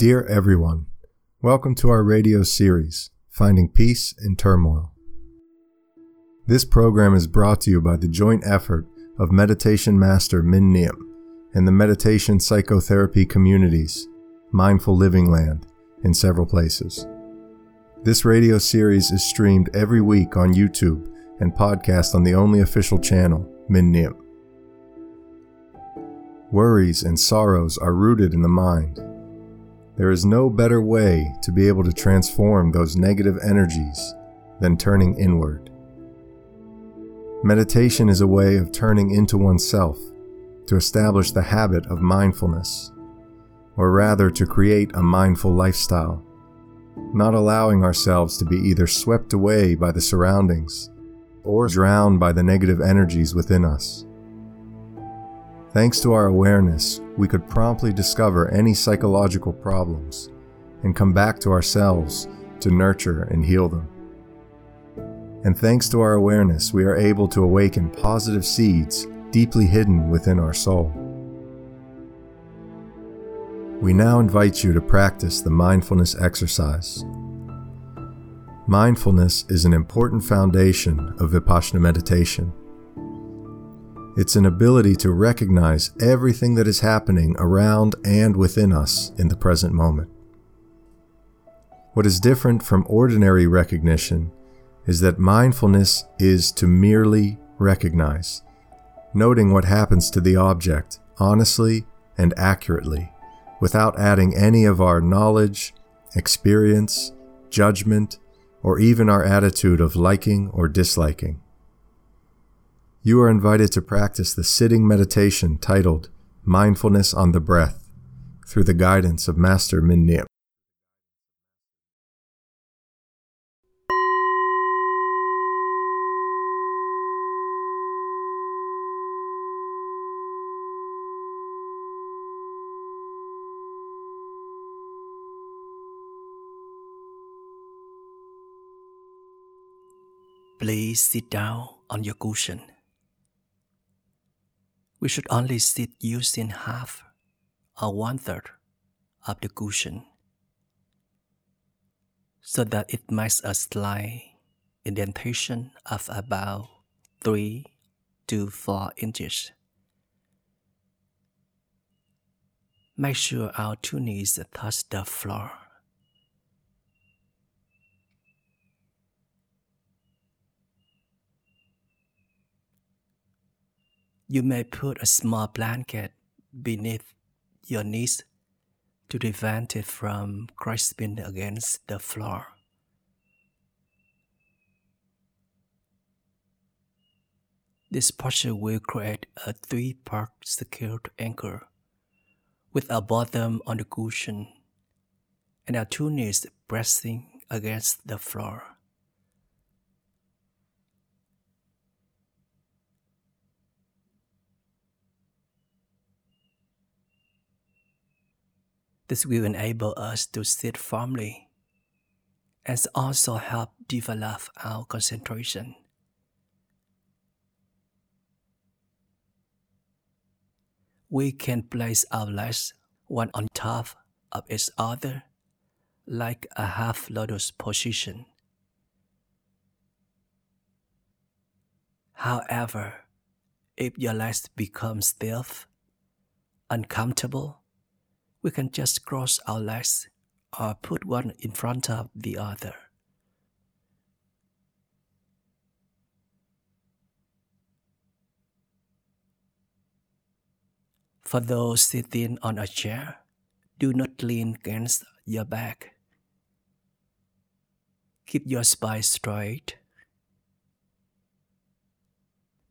Dear everyone, welcome to our radio series, Finding Peace in Turmoil. This program is brought to you by the joint effort of meditation master Minh Niem and the meditation psychotherapy communities, Mindful Living Land, in several places. This radio series is streamed every week on YouTube and podcast on the only official channel, Minh Niem. Worries and sorrows are rooted in the mind. There is no better way to be able to transform those negative energies than turning inward. Meditation is a way of turning into oneself to establish the habit of mindfulness, or rather to create a mindful lifestyle, not allowing ourselves to be either swept away by the surroundings or drowned by the negative energies within us. Thanks to our awareness, we could promptly discover any psychological problems and come back to ourselves to nurture and heal them. And thanks to our awareness, we are able to awaken positive seeds deeply hidden within our soul. We now invite you to practice the mindfulness exercise. Mindfulness is an important foundation of Vipassana meditation. It's an ability to recognize everything that is happening around and within us in the present moment. What is different from ordinary recognition is that mindfulness is to merely recognize, noting what happens to the object honestly and accurately, without adding any of our knowledge, experience, judgment, or even our attitude of liking or disliking you are invited to practice the sitting meditation titled Mindfulness on the Breath through the guidance of Master Niem. Please sit down on your cushion we should only sit using half or one third of the cushion so that it makes a slight indentation of about 3 to 4 inches. Make sure our two knees touch the floor. You may put a small blanket beneath your knees to prevent it from grasping against the floor. This posture will create a three-part secured anchor with our bottom on the cushion and our two knees pressing against the floor. This will enable us to sit firmly and also help develop our concentration. We can place our legs one on top of each other like a half lotus position. However, if your legs become stiff, uncomfortable, we can just cross our legs or put one in front of the other. For those sitting on a chair, do not lean against your back. Keep your spine straight.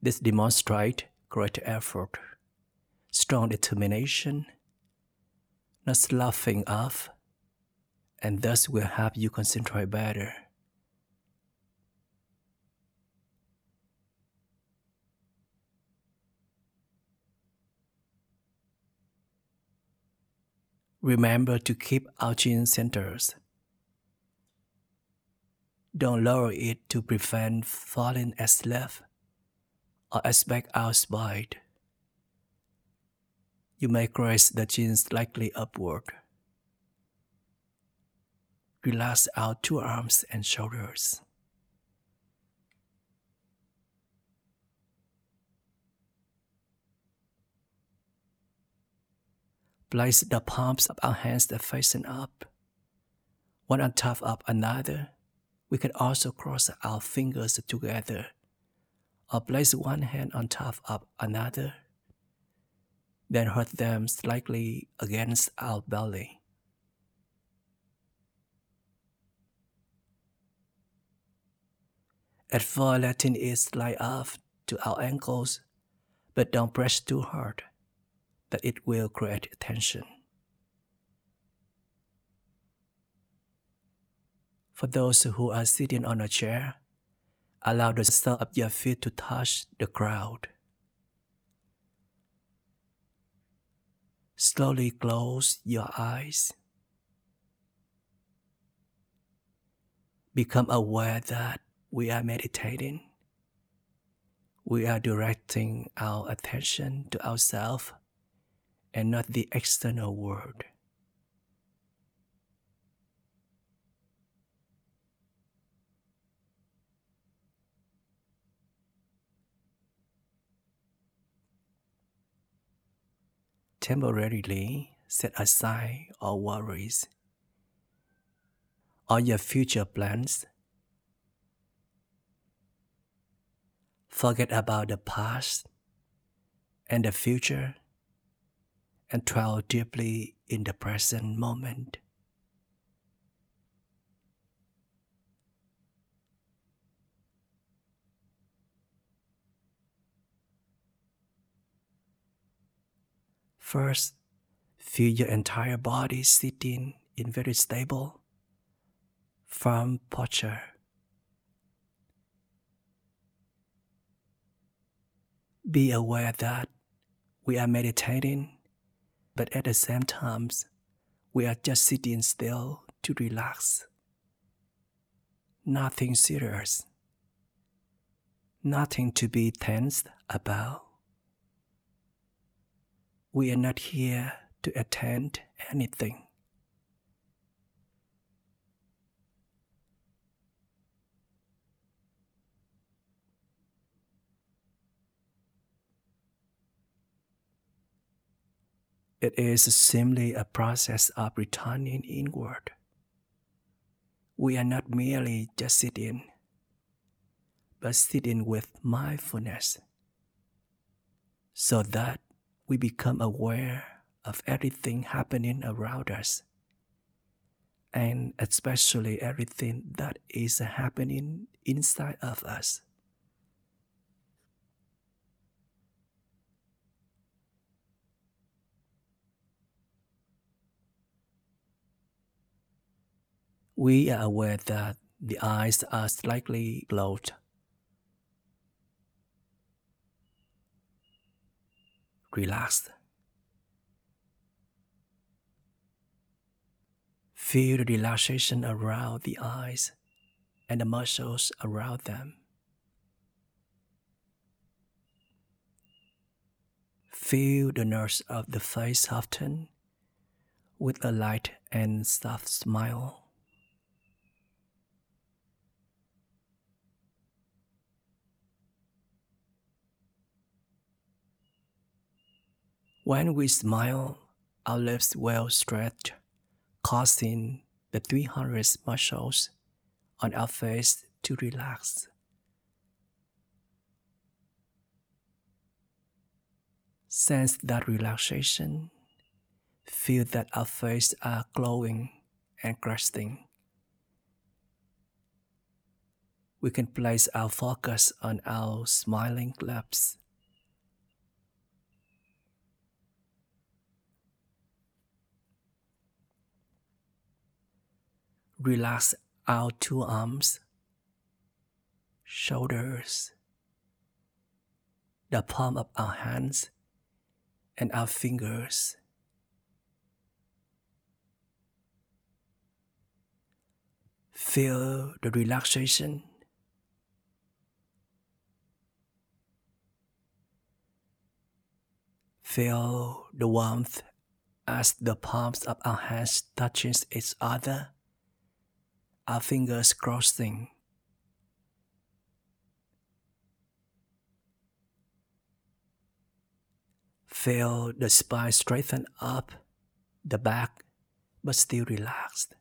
This demonstrates great effort, strong determination, not sloughing off, and thus will help you concentrate better. Remember to keep our chin centers. Don't lower it to prevent falling asleep or aspect our spine you may raise the chin slightly upward. Relax our two arms and shoulders. Place the palms of our hands facing up, one on top of another. We can also cross our fingers together, or place one hand on top of another, then hurt them slightly against our belly. At first, letting it slide off to our ankles, but don't press too hard, that it will create tension. For those who are sitting on a chair, allow the sole of your feet to touch the ground. Slowly close your eyes. Become aware that we are meditating, we are directing our attention to ourselves and not the external world. Temporarily set aside all worries, all your future plans Forget about the past and the future and dwell deeply in the present moment. First, feel your entire body sitting in very stable, firm posture. Be aware that we are meditating, but at the same time, we are just sitting still to relax. Nothing serious. Nothing to be tensed about. We are not here to attend anything. It is simply a process of returning inward. We are not merely just sitting, but sitting with mindfulness so that we become aware of everything happening around us and especially everything that is happening inside of us. we are aware that the eyes are slightly closed. Relaxed. Feel the relaxation around the eyes and the muscles around them. Feel the nerves of the face soften with a light and soft smile. When we smile, our lips will stretch, causing the 300 muscles on our face to relax. Sense that relaxation. Feel that our face are glowing and resting. We can place our focus on our smiling lips Relax our two arms, shoulders, the palm of our hands, and our fingers. Feel the relaxation. Feel the warmth as the palms of our hands touches each other our fingers crossing. Feel the spine straighten up, the back, but still relaxed.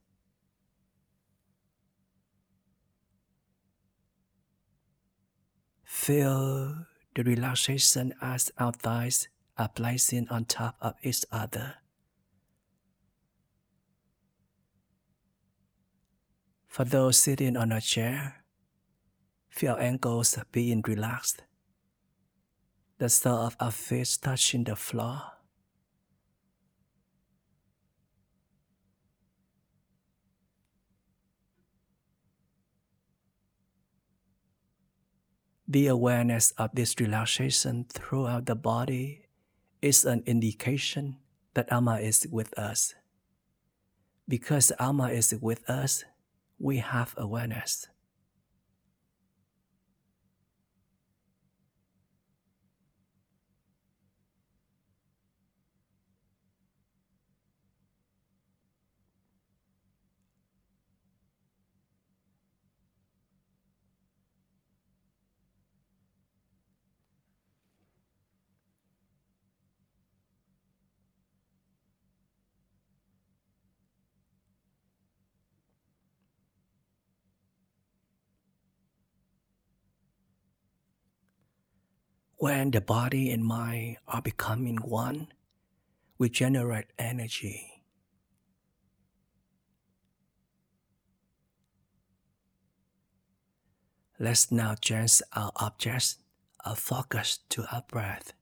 Feel the relaxation as our thighs are placing on top of each other. For those sitting on a chair, feel ankles being relaxed. The sole of our feet touching the floor. The awareness of this relaxation throughout the body is an indication that Alma is with us. Because Alma is with us, we have awareness. When the body and mind are becoming one, we generate energy. Let's now change our objects, our focus to our breath.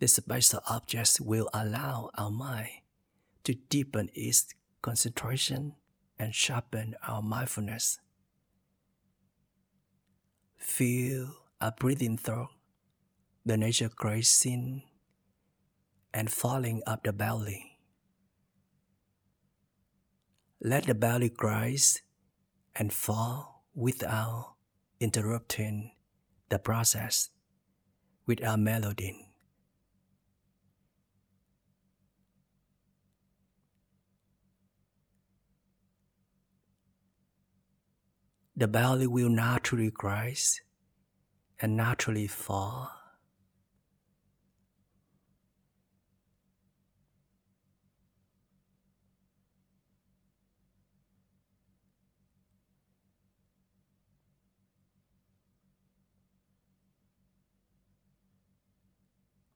This special objects will allow our mind to deepen its concentration and sharpen our mindfulness. Feel a breathing through the nature grazing and falling up the belly. Let the belly rise and fall without interrupting the process with a melody. The belly will naturally rise and naturally fall.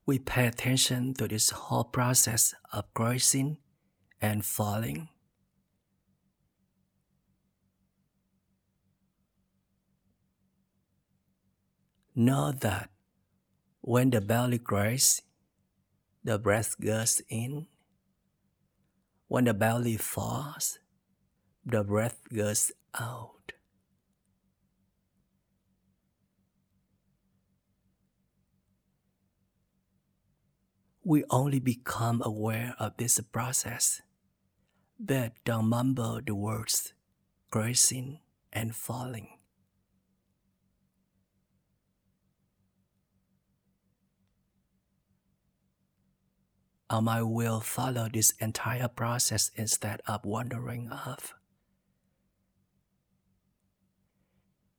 We pay attention to this whole process of rising and falling. Know that when the belly grows, the breath goes in. When the belly falls, the breath goes out. We only become aware of this process, but don't mumble the words rising and falling. Um, or my will follow this entire process instead of wandering off.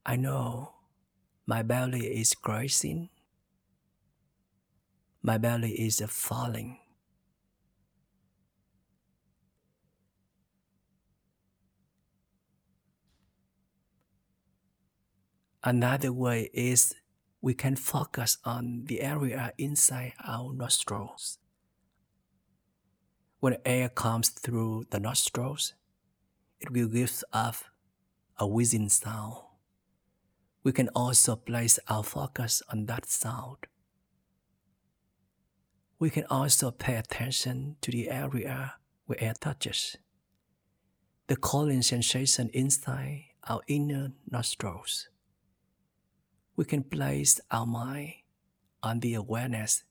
I know my belly is rising, my belly is falling. Another way is we can focus on the area inside our nostrils. When air comes through the nostrils, it will give off a whizzing sound. We can also place our focus on that sound. We can also pay attention to the area where air touches, the cooling sensation inside our inner nostrils. We can place our mind on the awareness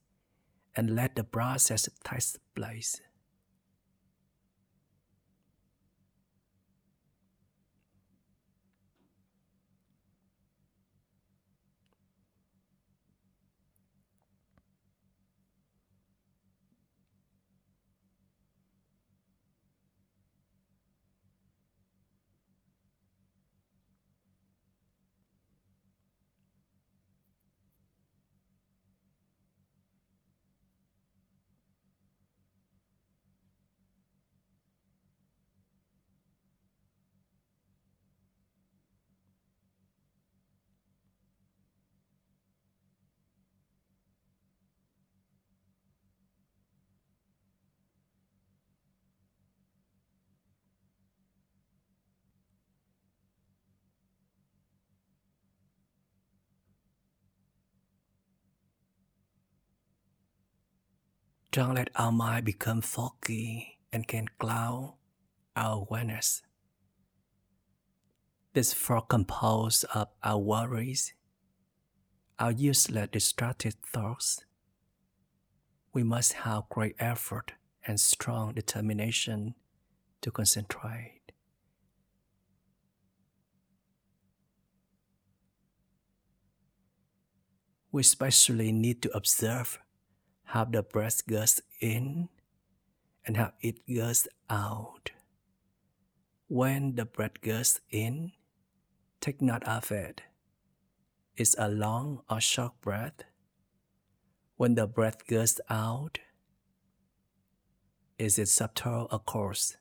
and let the process take place. Don't let our mind become foggy and can cloud our awareness. This fog composes of our worries, our useless distracted thoughts. We must have great effort and strong determination to concentrate. We especially need to observe how the breath goes in and how it goes out. When the breath goes in, take note of it. It's a long or short breath. When the breath goes out, is it subtle or coarse?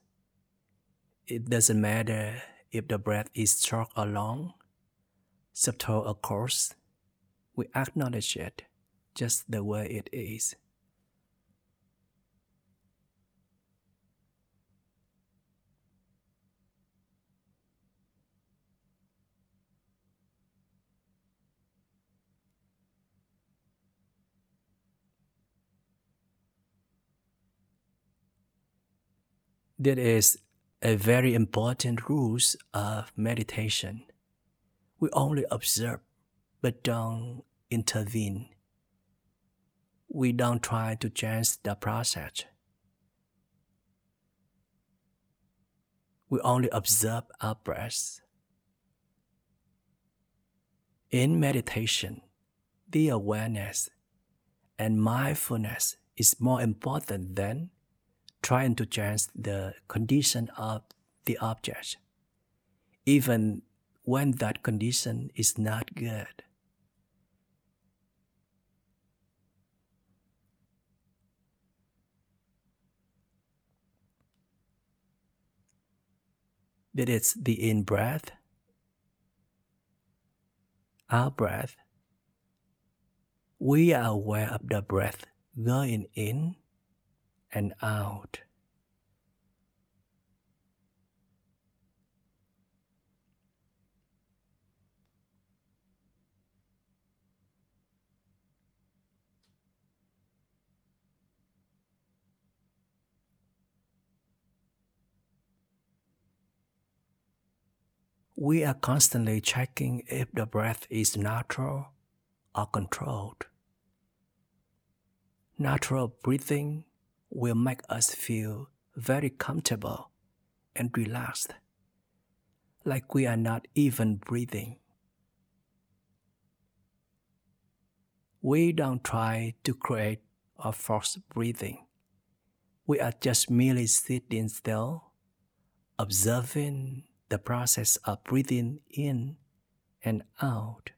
It doesn't matter if the breath is short or long, subtle or coarse. We acknowledge it just the way it is. That is a very important rules of meditation. We only observe but don't intervene. We don't try to change the process. We only observe our breath. In meditation, the awareness and mindfulness is more important than trying to change the condition of the object, even when that condition is not good. That is the in breath, out breath. We are aware of the breath going in and out. We are constantly checking if the breath is natural or controlled. Natural breathing will make us feel very comfortable and relaxed, like we are not even breathing. We don't try to create or force breathing. We are just merely sitting still, observing the process of breathing in and out.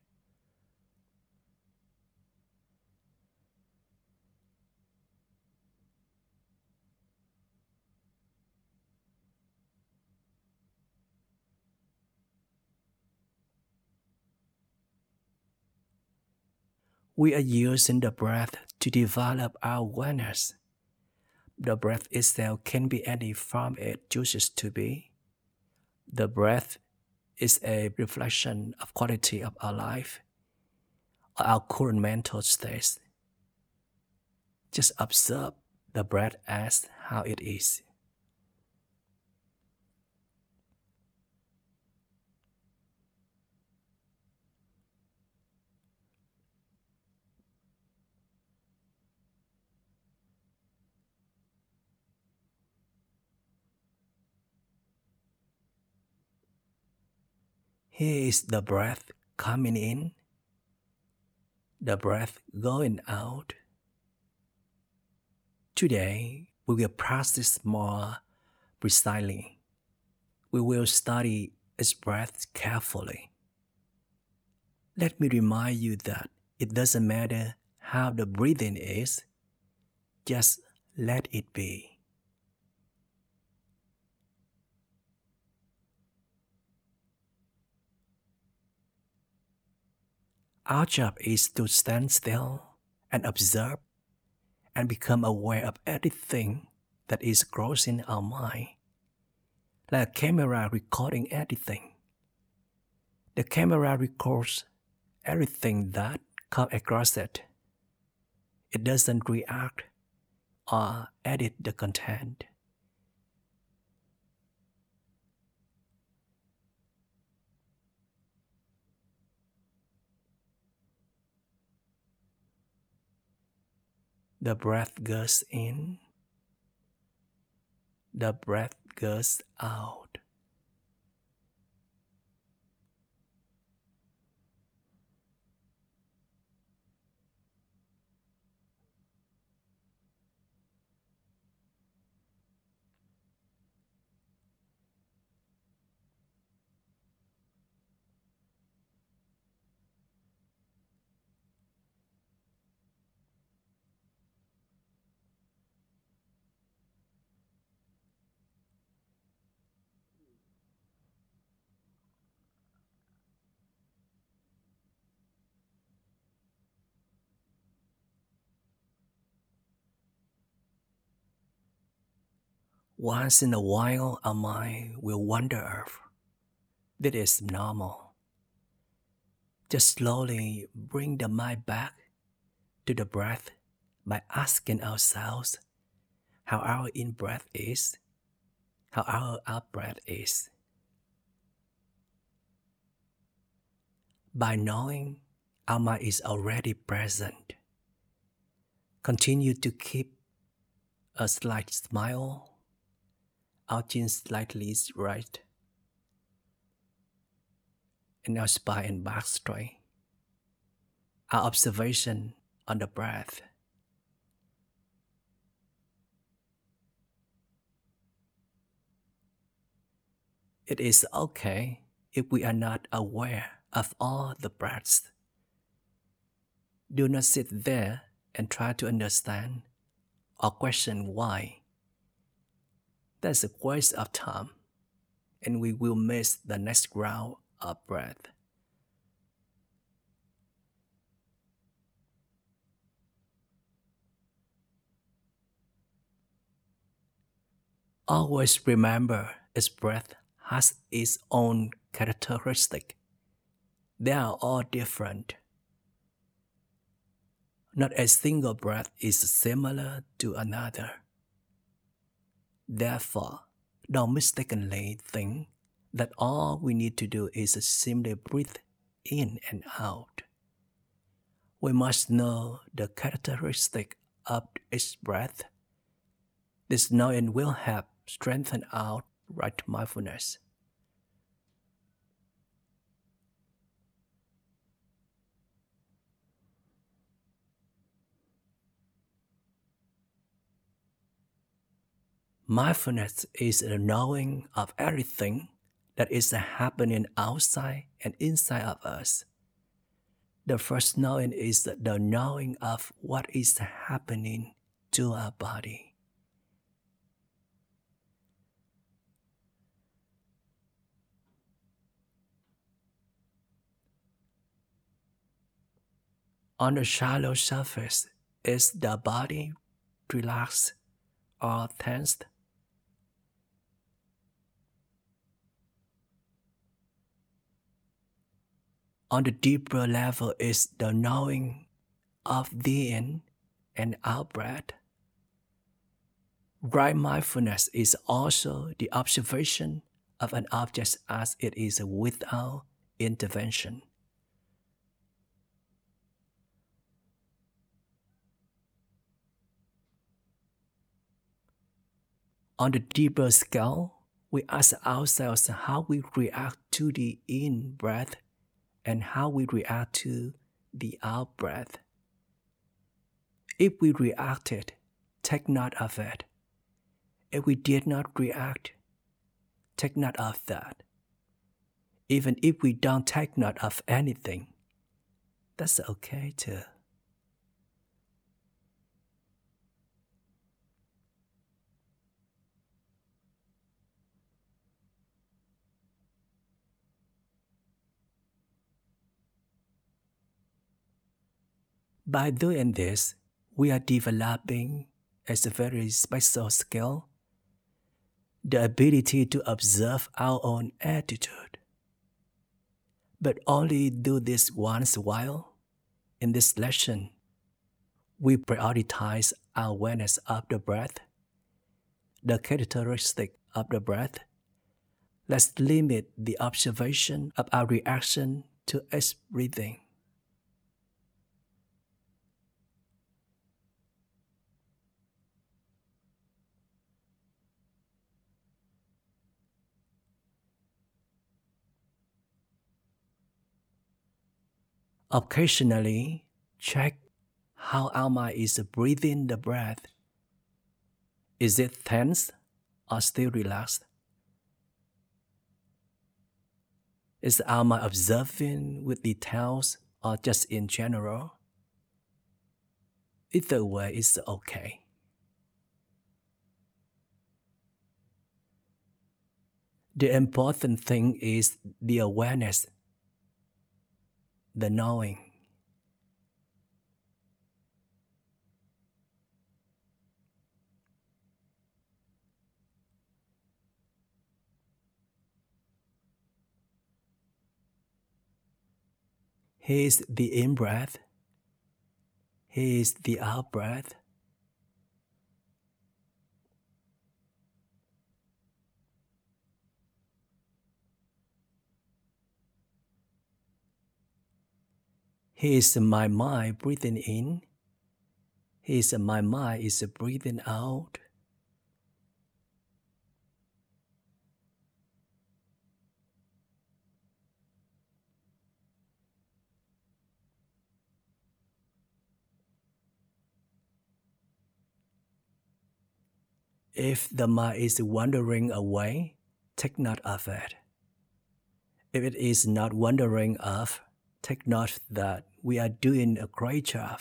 We are using the breath to develop our awareness. The breath itself can be any form it chooses to be. The breath is a reflection of quality of our life, our current mental state. Just observe the breath as how it is. Here is the breath coming in, the breath going out. Today, we will practice more precisely. We will study its breath carefully. Let me remind you that it doesn't matter how the breathing is, just let it be. Our job is to stand still and observe and become aware of everything that is crossing our mind, like a camera recording everything. The camera records everything that comes across it. It doesn't react or edit the content. The breath goes in, the breath goes out. Once in a while, our mind will wander off. That is normal. Just slowly bring the mind back to the breath by asking ourselves how our in breath is, how our out breath is. By knowing our mind is already present, continue to keep a slight smile our chin slightly right, and our spine and back straight. Our observation on the breath. It is okay if we are not aware of all the breaths. Do not sit there and try to understand or question why. That's a waste of time, and we will miss the next round of breath. Always remember its breath has its own characteristic. They are all different. Not a single breath is similar to another. Therefore, don't mistakenly think that all we need to do is simply breathe in and out. We must know the characteristic of each breath. This knowing will help strengthen our right mindfulness. Mindfulness is the knowing of everything that is happening outside and inside of us. The first knowing is the knowing of what is happening to our body. On the shallow surface, is the body relaxed or tensed? On the deeper level is the knowing of the in and out breath. Right mindfulness is also the observation of an object as it is without intervention. On the deeper scale, we ask ourselves how we react to the in breath and how we react to the out breath. If we reacted, take note of it. If we did not react, take note of that. Even if we don't take note of anything, that's okay too. By doing this, we are developing as a very special skill the ability to observe our own attitude. But only do this once while. In this lesson, we prioritize our awareness of the breath, the characteristic of the breath, let's limit the observation of our reaction to its breathing. Occasionally, check how mind is breathing the breath. Is it tense or still relaxed? Is mind observing with details or just in general? Either way is okay. The important thing is the awareness the knowing. He is the in breath. He is the out breath. He is my mind breathing in. He is my mind is breathing out. If the mind is wandering away, take note of it. If it is not wandering off, take note that we are doing a great job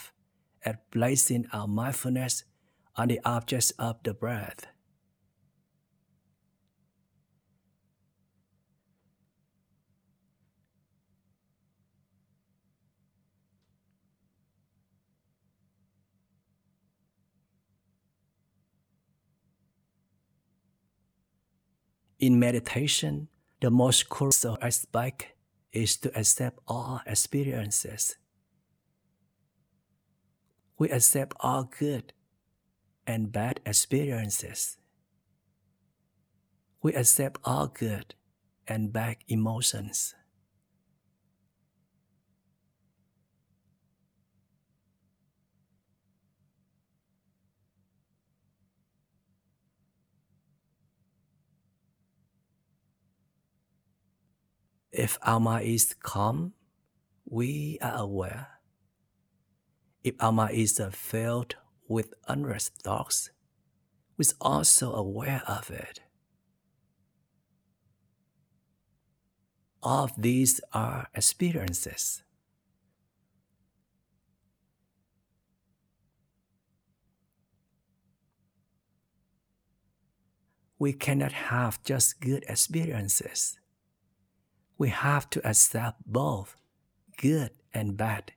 at placing our mindfulness on the objects of the breath. In meditation, the most crucial aspect is to accept all experiences. We accept all good and bad experiences. We accept all good and bad emotions. If our mind is calm, we are aware. If mind is filled with unrest thoughts, we are also aware of it. All of these are experiences. We cannot have just good experiences we have to accept both good and bad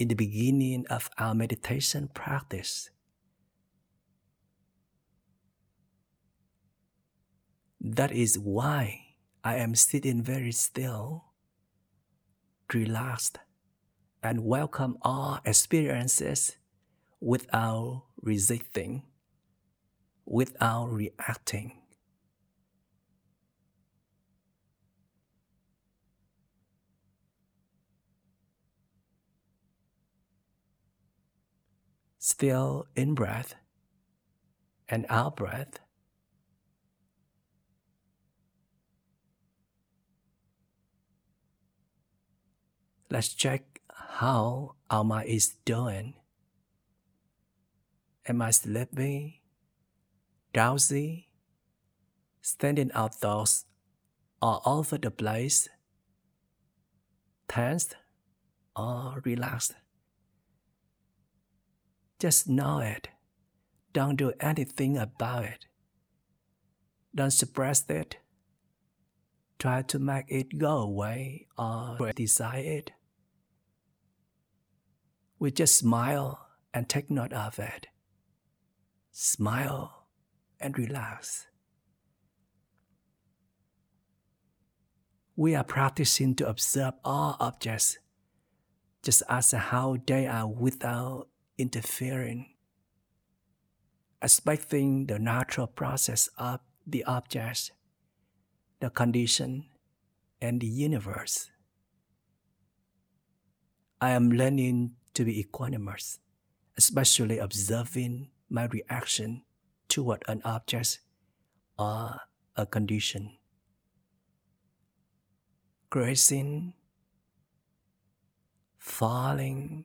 in the beginning of our meditation practice. That is why I am sitting very still, relaxed, and welcome all experiences without resisting, without reacting. Still in breath and out breath. Let's check how our mind is doing. Am I sleepy, drowsy, standing outdoors all over the place, tensed or relaxed? Just know it. Don't do anything about it. Don't suppress it. Try to make it go away or desire it. We just smile and take note of it. Smile and relax. We are practicing to observe all objects just as how they are without interfering expecting the natural process of the objects, the condition, and the universe. I am learning to be equanimous, especially observing my reaction toward an object or a condition. Grazing, falling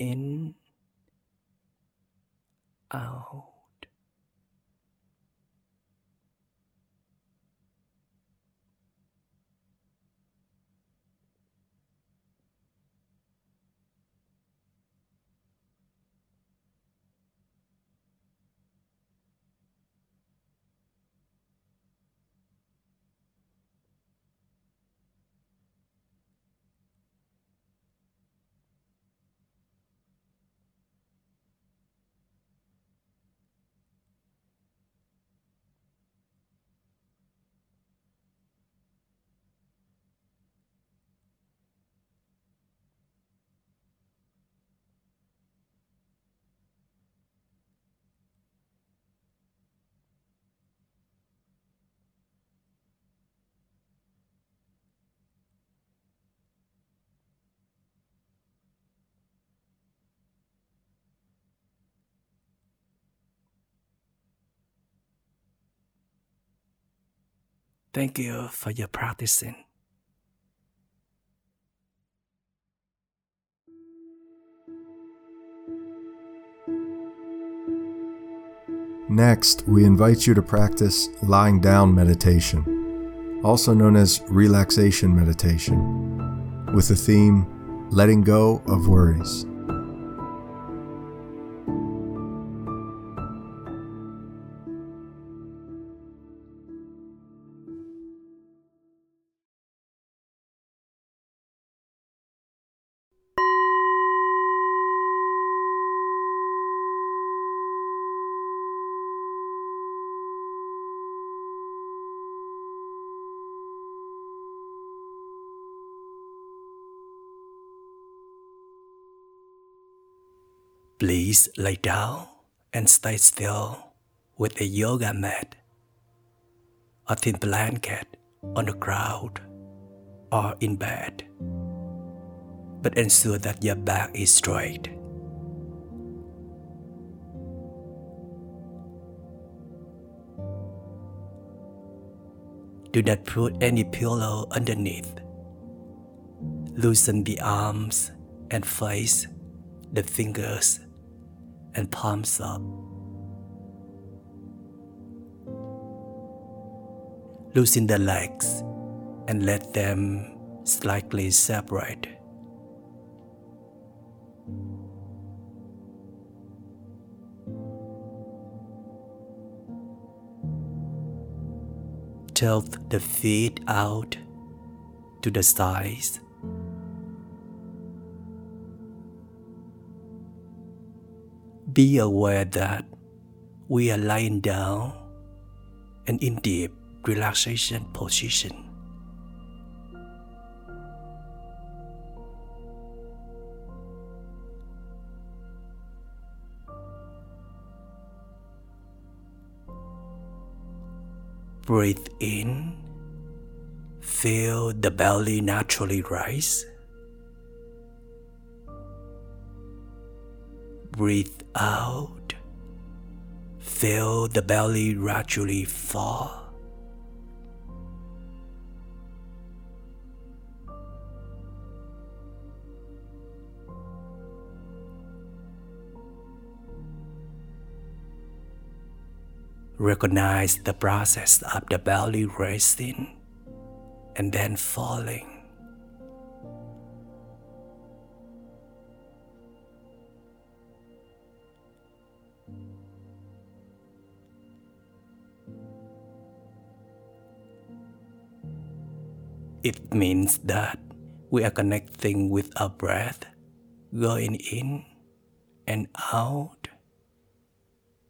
in, out. Thank you for your practicing. Next, we invite you to practice lying down meditation, also known as relaxation meditation, with the theme letting go of worries. Please lay down and stay still with a yoga mat, a thin blanket on the ground, or in bed. But ensure that your back is straight. Do not put any pillow underneath. Loosen the arms and face, the fingers and palms up. Loosen the legs and let them slightly separate. Tilt the feet out to the sides Be aware that we are lying down and in deep relaxation position. Breathe in, feel the belly naturally rise. Breathe out. Feel the belly gradually fall. Recognize the process of the belly raising and then falling. It means that we are connecting with our breath, going in and out,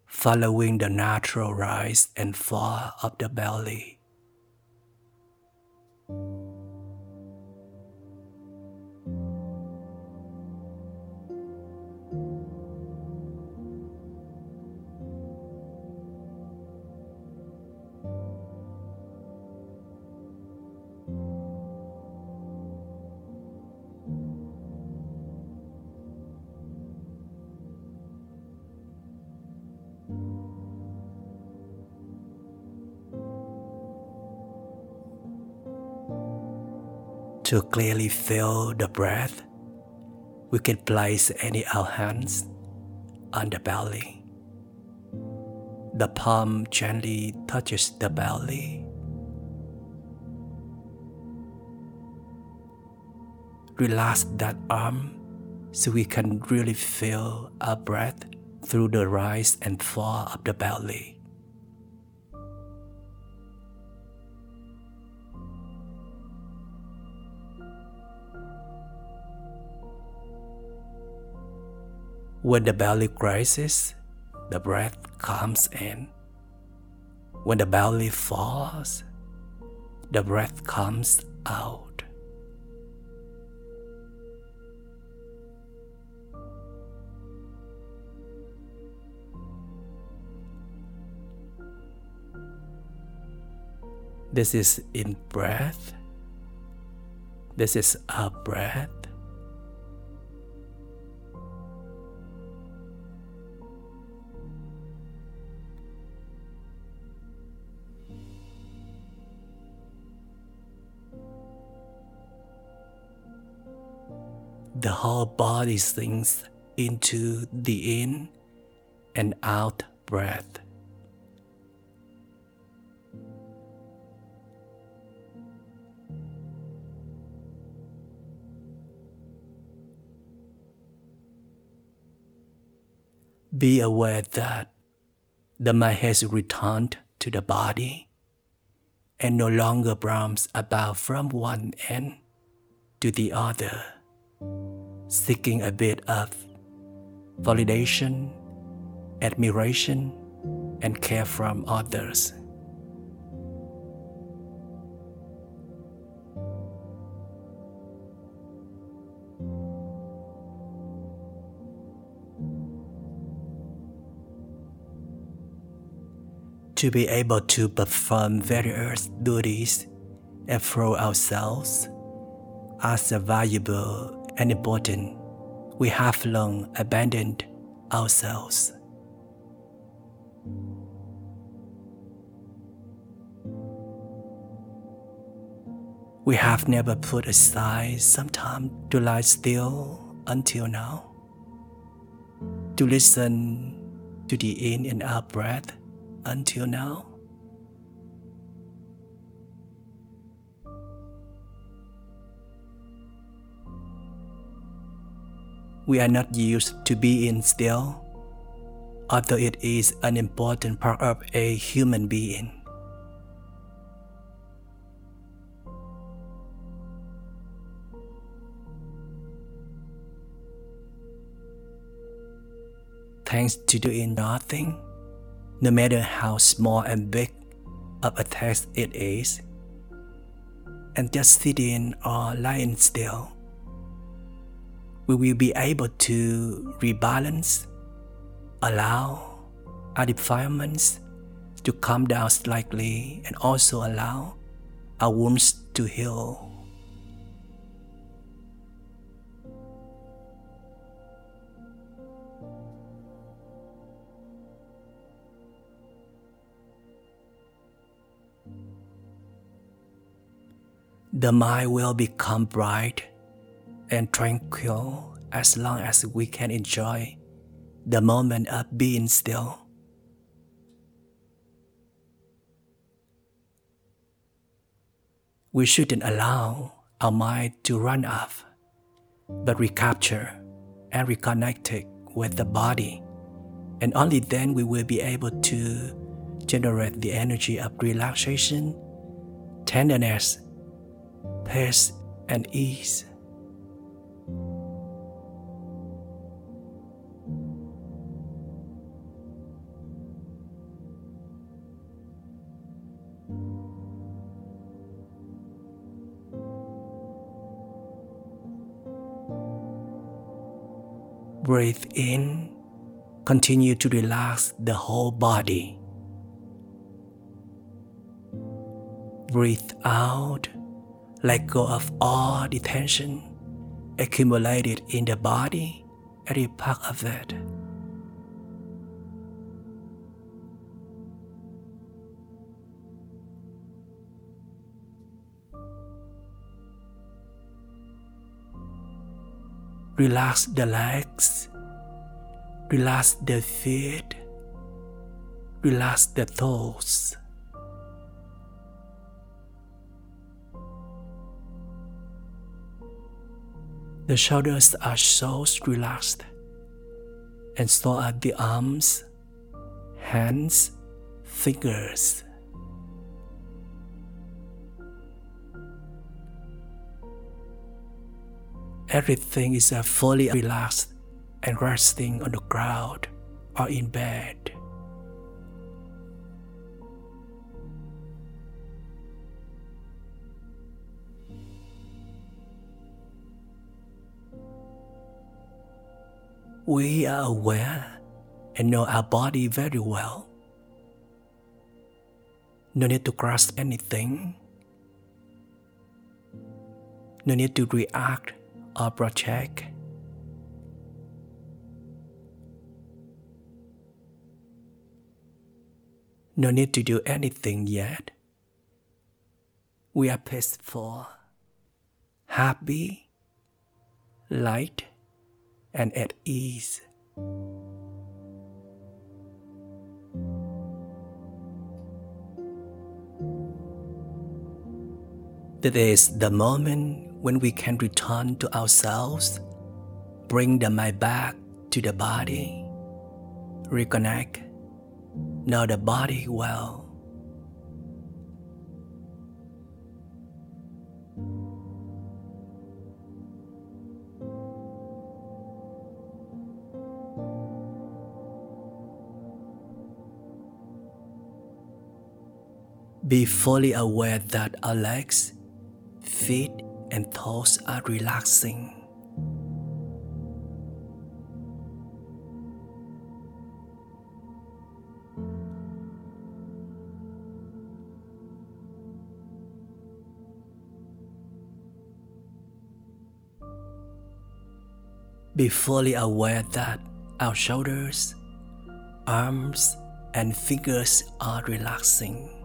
following the natural rise and fall of the belly. To clearly feel the breath, we can place any our hands on the belly. The palm gently touches the belly. Relax that arm so we can really feel our breath through the rise and fall of the belly. When the belly rises, the breath comes in. When the belly falls, the breath comes out. This is in breath. This is out breath. The whole body sinks into the in and out breath. Be aware that the mind has returned to the body and no longer roams about from one end to the other seeking a bit of validation, admiration, and care from others. To be able to perform various duties and throw ourselves as a valuable and important, we have long abandoned ourselves. We have never put aside some time to lie still until now, to listen to the in and out breath until now. We are not used to being still, although it is an important part of a human being. Thanks to doing nothing, no matter how small and big of a task it is, and just sitting or lying still we will be able to rebalance, allow our defilements to calm down slightly, and also allow our wounds to heal. The mind will become bright and tranquil as long as we can enjoy the moment of being still. We shouldn't allow our mind to run off, but recapture and reconnect it with the body, and only then we will be able to generate the energy of relaxation, tenderness, peace, and ease. Breathe in, continue to relax the whole body. Breathe out, let go of all the tension accumulated in the body, every part of it. Relax the legs. Relax the feet. Relax the toes. The shoulders are so relaxed, and so are the arms, hands, fingers. Everything is fully relaxed and resting on the ground or in bed. We are aware and know our body very well. No need to grasp anything. No need to react project. No need to do anything yet. We are peaceful, happy, light, and at ease. That is the moment when we can return to ourselves, bring the mind back to the body, reconnect, know the body well. Be fully aware that our legs, feet, and toes are relaxing. Be fully aware that our shoulders, arms, and fingers are relaxing.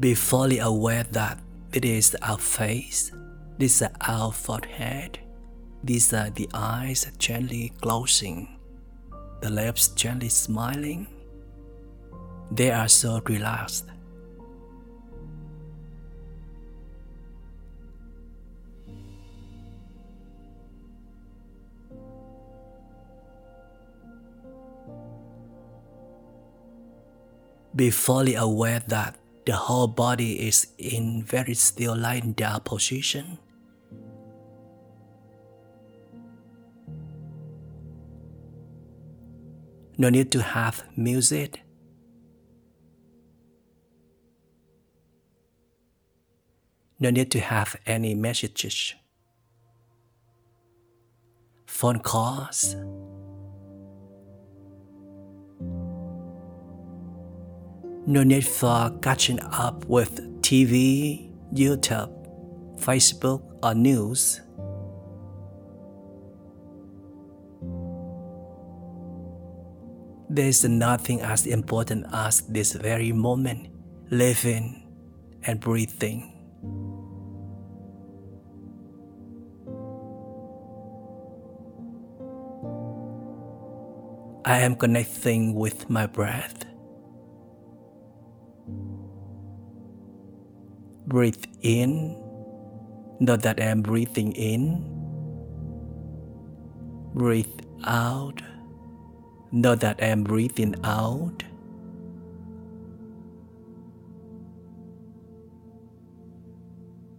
Be fully aware that it is our face, this is our forehead, these are the eyes gently closing, the lips gently smiling. They are so relaxed. Be fully aware that the whole body is in very still lying down position. No need to have music. No need to have any messages. Phone calls. No need for catching up with TV, YouTube, Facebook, or news. There is nothing as important as this very moment, living and breathing. I am connecting with my breath. Breathe in. Know that I am breathing in. Breathe out. Know that I am breathing out.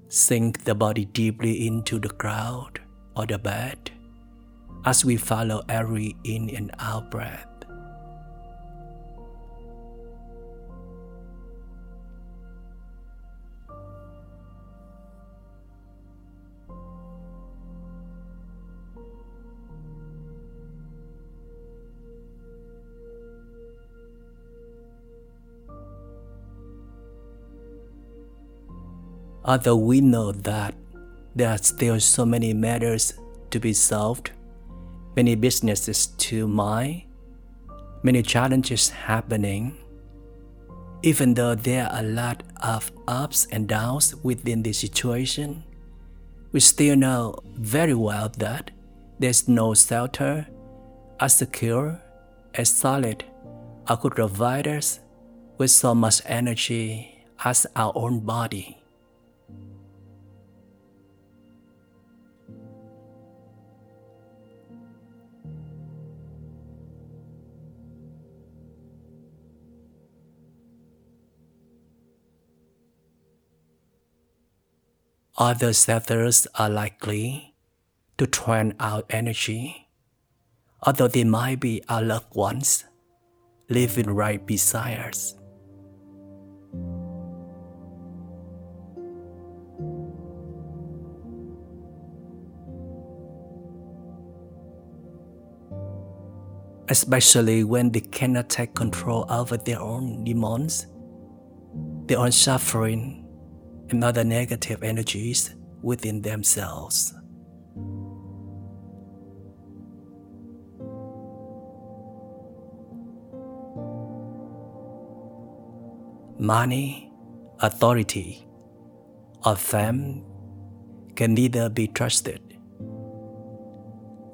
Sink the body deeply into the ground or the bed as we follow every in and out breath. Although we know that there are still so many matters to be solved, many businesses to mind, many challenges happening. Even though there are a lot of ups and downs within the situation, we still know very well that there's no shelter as secure, as solid, or could provide us with so much energy as our own body. Other setters are likely to drain out energy, although they might be our loved ones living right beside us. Especially when they cannot take control over their own demons, their own suffering, and other negative energies within themselves. Money, authority, or fame can neither be trusted.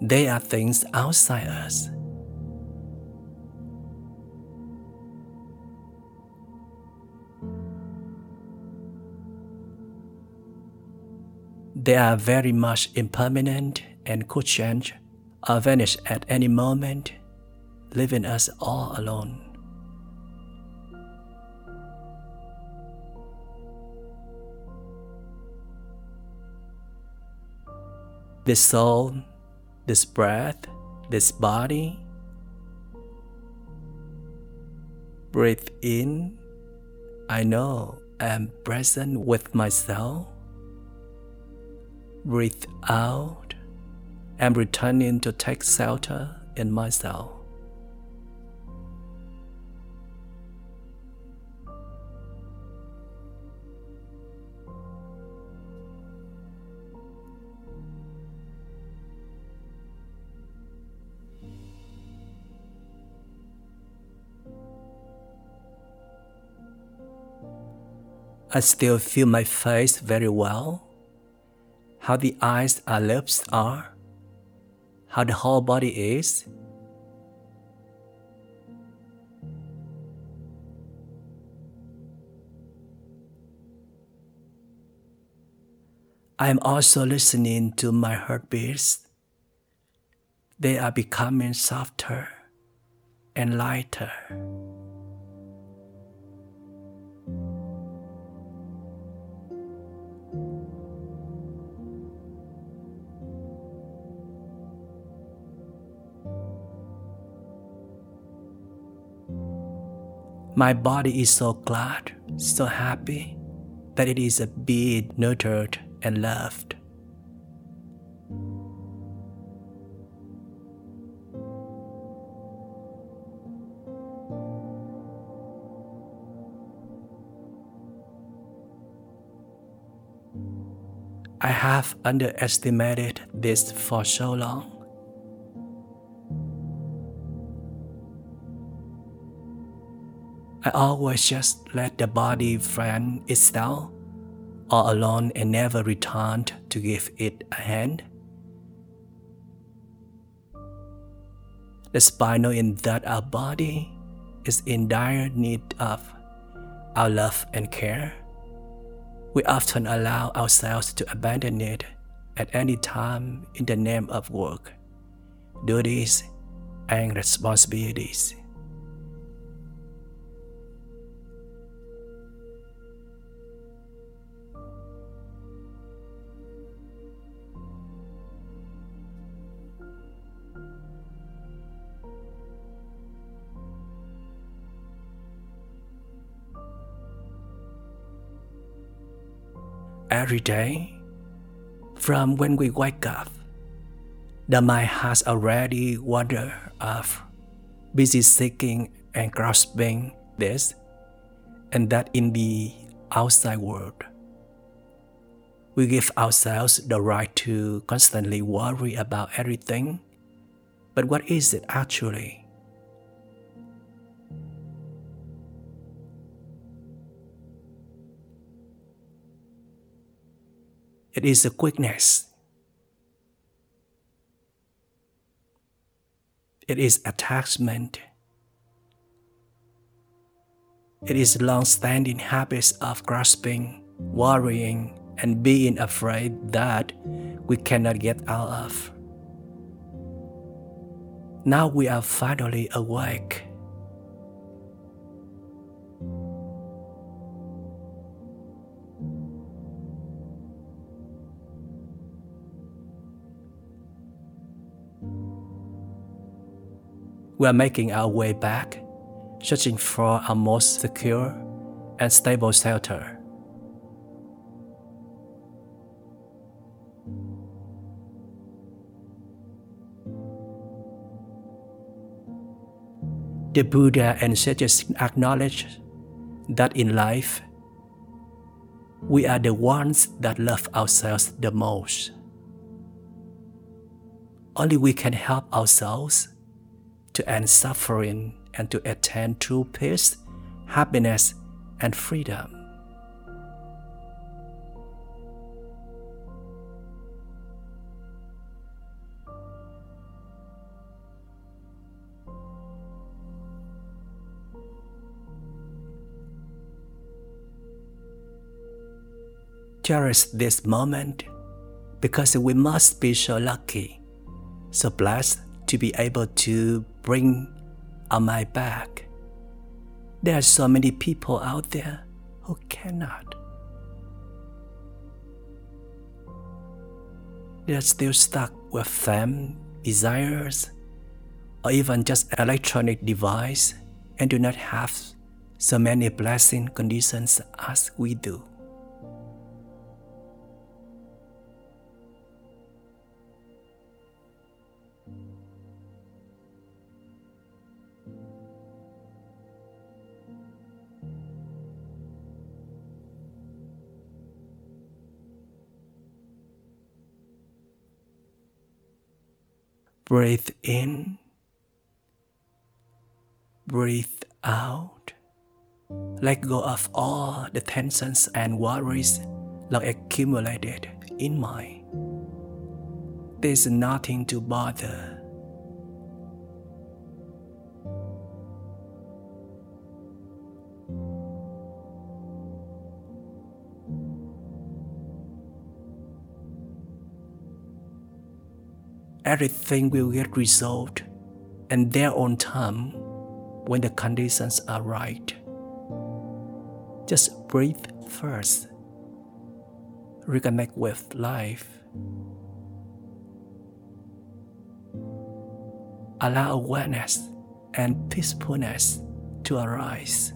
They are things outside us They are very much impermanent and could change or vanish at any moment, leaving us all alone. This soul, this breath, this body, breathe in. I know I am present with myself breathe out, and returning to take shelter in myself. I still feel my face very well how the eyes and lips are, how the whole body is. I am also listening to my heartbeats. They are becoming softer and lighter. My body is so glad, so happy that it is a being nurtured and loved. I have underestimated this for so long. I always just let the body friend itself all alone and never returned to give it a hand. The spinal in that our body is in dire need of our love and care, we often allow ourselves to abandon it at any time in the name of work, duties, and responsibilities. Every day. From when we wake up, the mind has already wandered off, busy seeking and grasping this and that in the outside world. We give ourselves the right to constantly worry about everything. But what is it actually? It is a quickness. It is attachment. It is long-standing habits of grasping, worrying, and being afraid that we cannot get out of. Now we are finally awake. We are making our way back, searching for our most secure and stable shelter. The Buddha and sages acknowledge that in life, we are the ones that love ourselves the most. Only we can help ourselves to end suffering and to attain true peace, happiness, and freedom. Cherish this moment because we must be so lucky, so blessed to be able to bring on my back. There are so many people out there who cannot. They are still stuck with fame, desires, or even just electronic device and do not have so many blessing conditions as we do. Breathe in, breathe out. Let go of all the tensions and worries long accumulated in mind. There's nothing to bother. Everything will get resolved and their own time when the conditions are right. Just breathe first. Reconnect with life. Allow awareness and peacefulness to arise.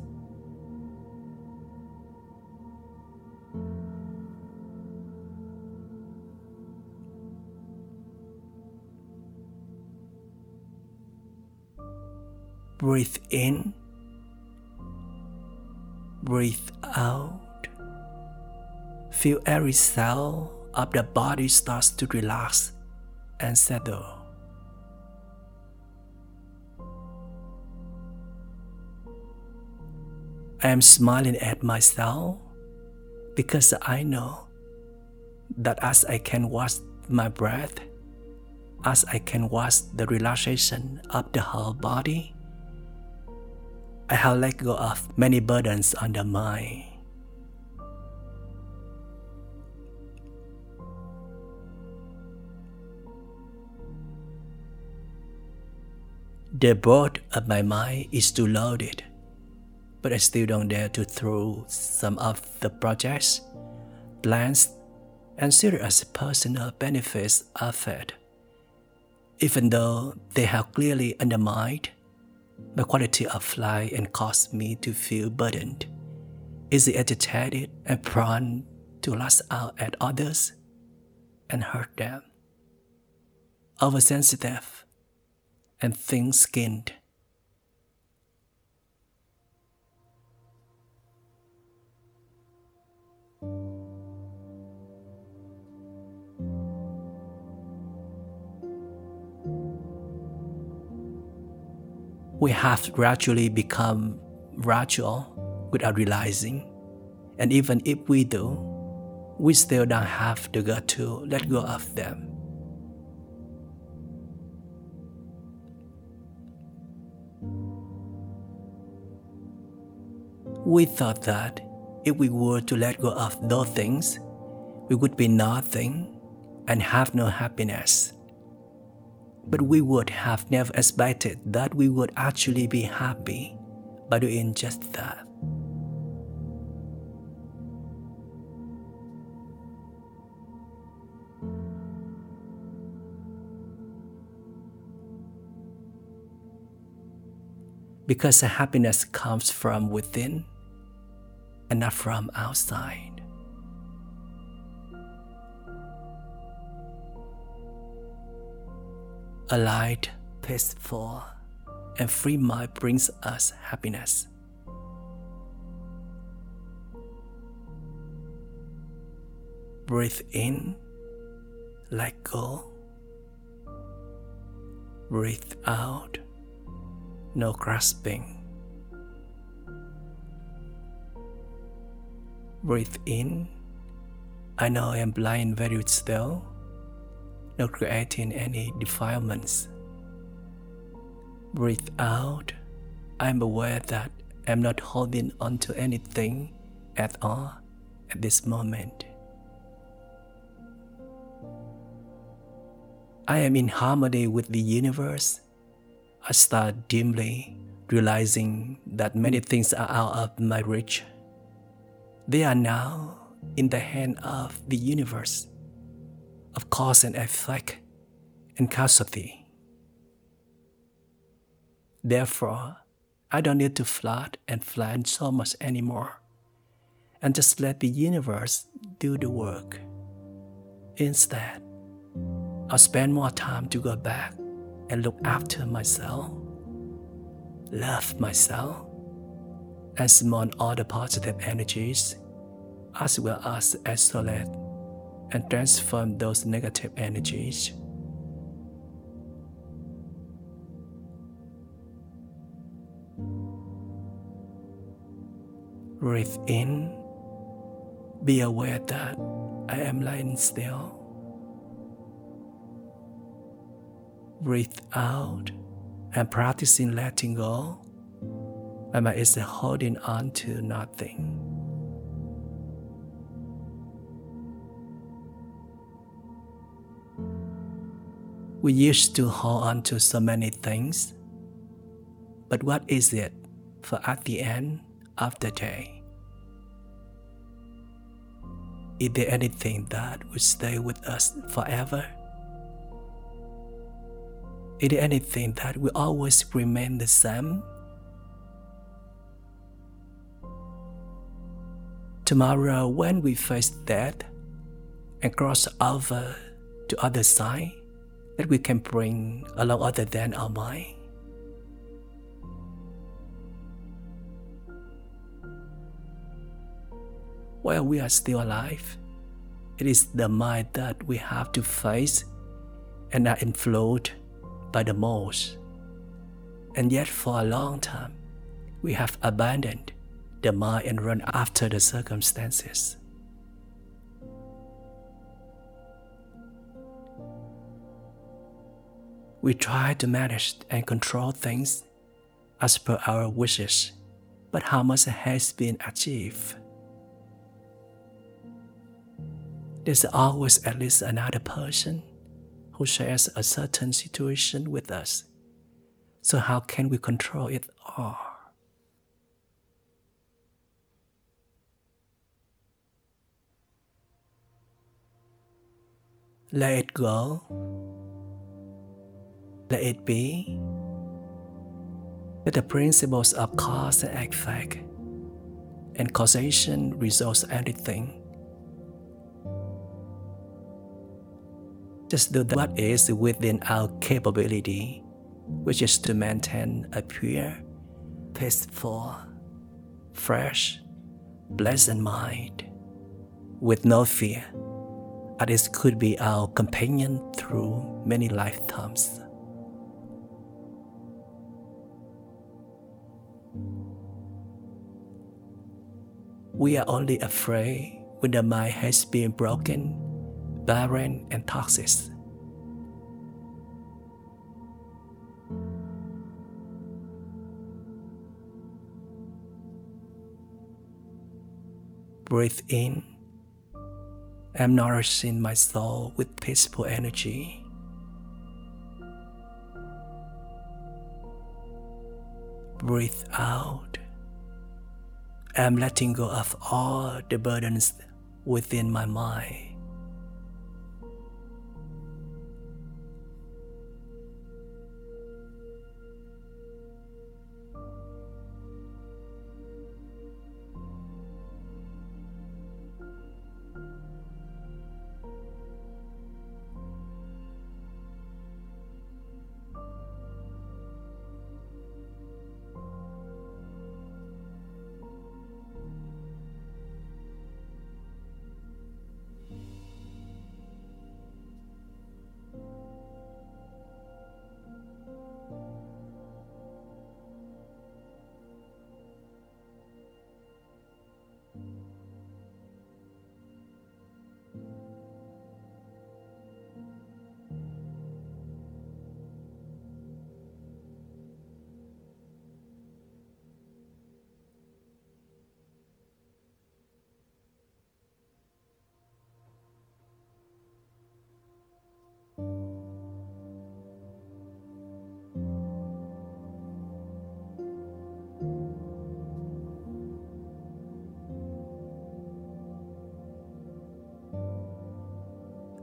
Breathe in, breathe out. Feel every cell of the body starts to relax and settle. I am smiling at myself because I know that as I can watch my breath, as I can watch the relaxation of the whole body, I have let go of many burdens on the mind. The boat of my mind is too loaded, but I still don't dare to throw some of the projects, plans, and serious personal benefits of it, even though they have clearly undermined my quality of life and caused me to feel burdened, Is easily agitated and prone to lash out at others and hurt them, oversensitive and thin-skinned. We have gradually become rational without realizing. And even if we do, we still don't have the gut to let go of them. We thought that if we were to let go of those things, we would be nothing and have no happiness. But we would have never expected that we would actually be happy by doing just that. Because happiness comes from within and not from outside. A light, peaceful, and free mind brings us happiness. Breathe in, let go. Breathe out, no grasping. Breathe in. I know I am blind very still, not creating any defilements. Breathe out. I am aware that I am not holding on to anything at all at this moment. I am in harmony with the universe. I start dimly realizing that many things are out of my reach they are now in the hand of the universe, of cause and effect and causality. Therefore, I don't need to flood and plan so much anymore and just let the universe do the work. Instead, I'll spend more time to go back and look after myself, love myself, and summon all the positive energies, as well as isolate and transform those negative energies. Breathe in, be aware that I am lying still. Breathe out and practicing letting go my mind is holding on to nothing. We used to hold on to so many things, but what is it for at the end of the day? Is there anything that will stay with us forever? Is there anything that will always remain the same? Tomorrow, when we face death and cross over to other side, that we can bring along other than our mind. While we are still alive, it is the mind that we have to face and are influenced by the most. And yet, for a long time, we have abandoned the mind and run after the circumstances. We try to manage and control things as per our wishes, but how much has been achieved? There's always at least another person who shares a certain situation with us. So, how can we control it all? Let it go. Let it be. Let the principles of cause and effect and causation resolve everything. Just do what is within our capability, which is to maintain a pure, peaceful, fresh, pleasant mind with no fear Others could be our companion through many lifetimes. We are only afraid when the mind has been broken, barren, and toxic. Breathe in. I'm nourishing my soul with peaceful energy. Breathe out. I'm letting go of all the burdens within my mind.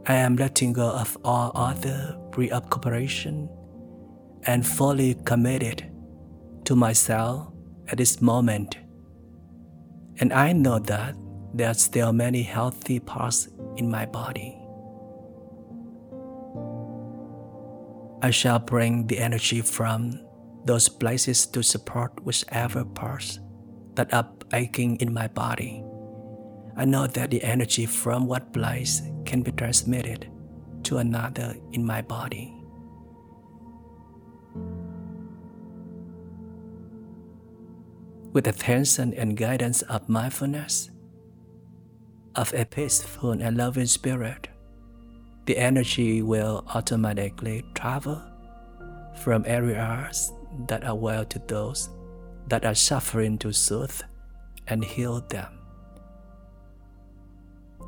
I am letting go of all other preoccupation and fully committed to myself at this moment. And I know that there are still many healthy parts in my body. I shall bring the energy from those places to support whichever parts that are aching in my body. I know that the energy from what place can be transmitted to another in my body. With the attention and guidance of mindfulness, of a peaceful and loving spirit, the energy will automatically travel from areas that are well to those that are suffering to soothe and heal them.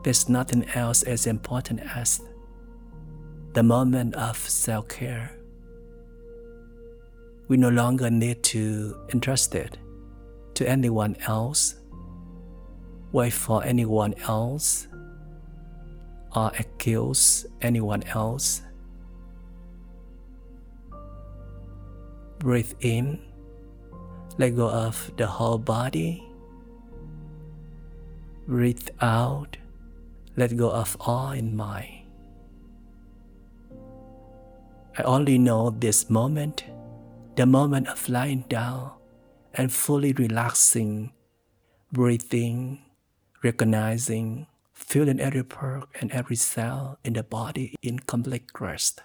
There's nothing else as important as the moment of self care. We no longer need to entrust it to anyone else, wait for anyone else, or accuse anyone else. Breathe in, let go of the whole body. Breathe out, let go of all in mind. I only know this moment, the moment of lying down and fully relaxing, breathing, recognizing, feeling every part and every cell in the body in complete rest.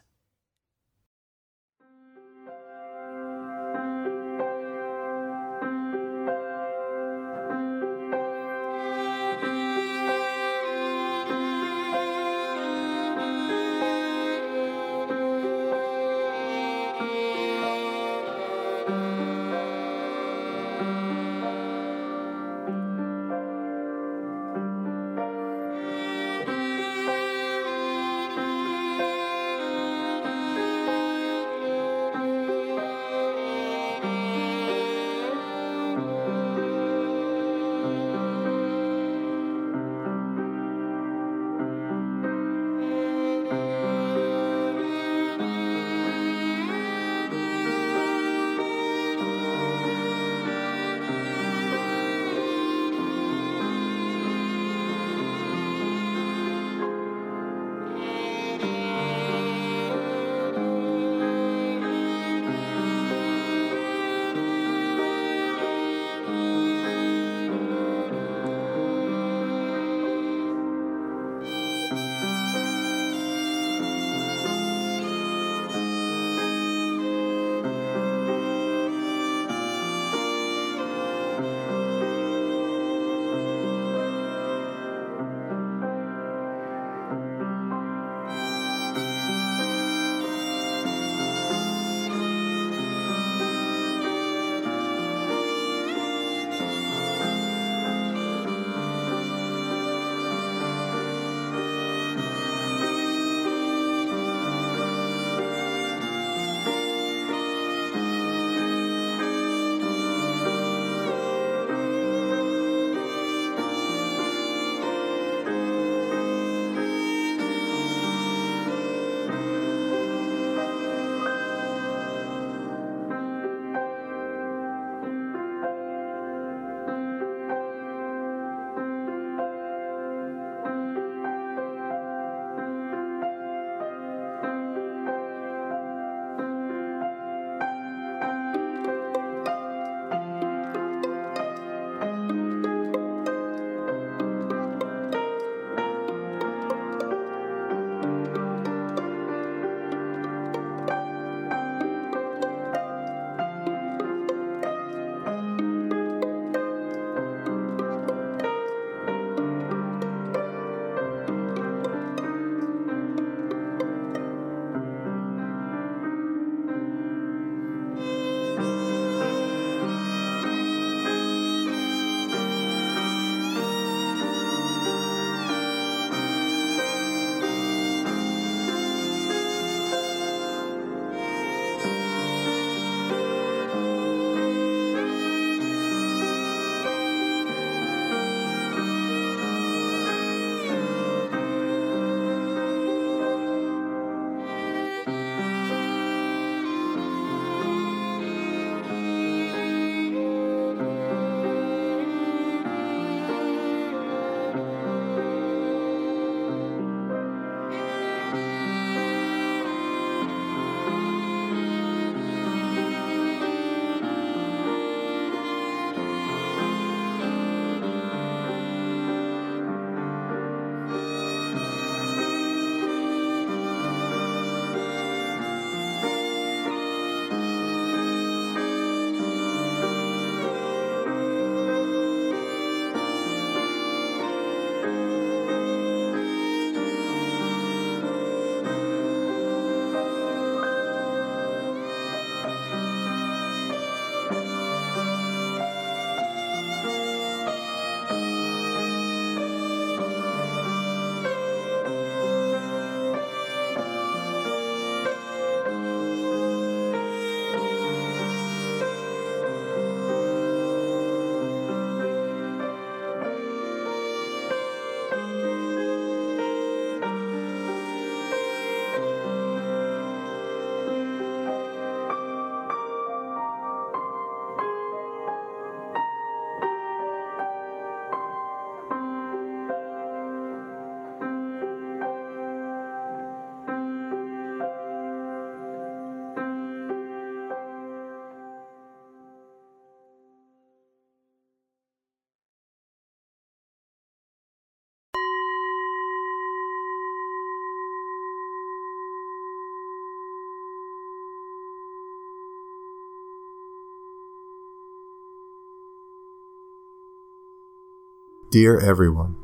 Dear everyone,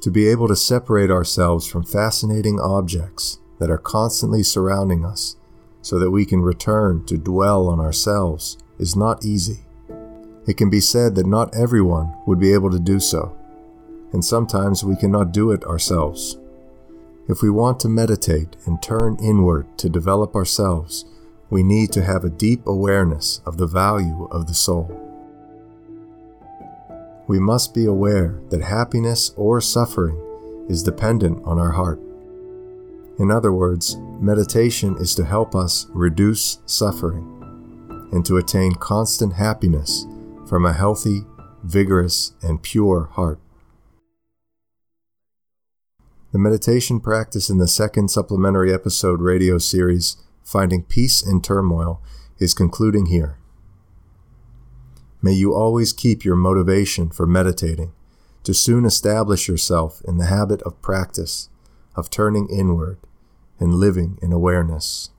to be able to separate ourselves from fascinating objects that are constantly surrounding us so that we can return to dwell on ourselves is not easy. It can be said that not everyone would be able to do so, and sometimes we cannot do it ourselves. If we want to meditate and turn inward to develop ourselves, we need to have a deep awareness of the value of the soul. We must be aware that happiness or suffering is dependent on our heart. In other words, meditation is to help us reduce suffering and to attain constant happiness from a healthy, vigorous, and pure heart. The meditation practice in the second supplementary episode radio series, Finding Peace in Turmoil, is concluding here. May you always keep your motivation for meditating to soon establish yourself in the habit of practice, of turning inward, and living in awareness.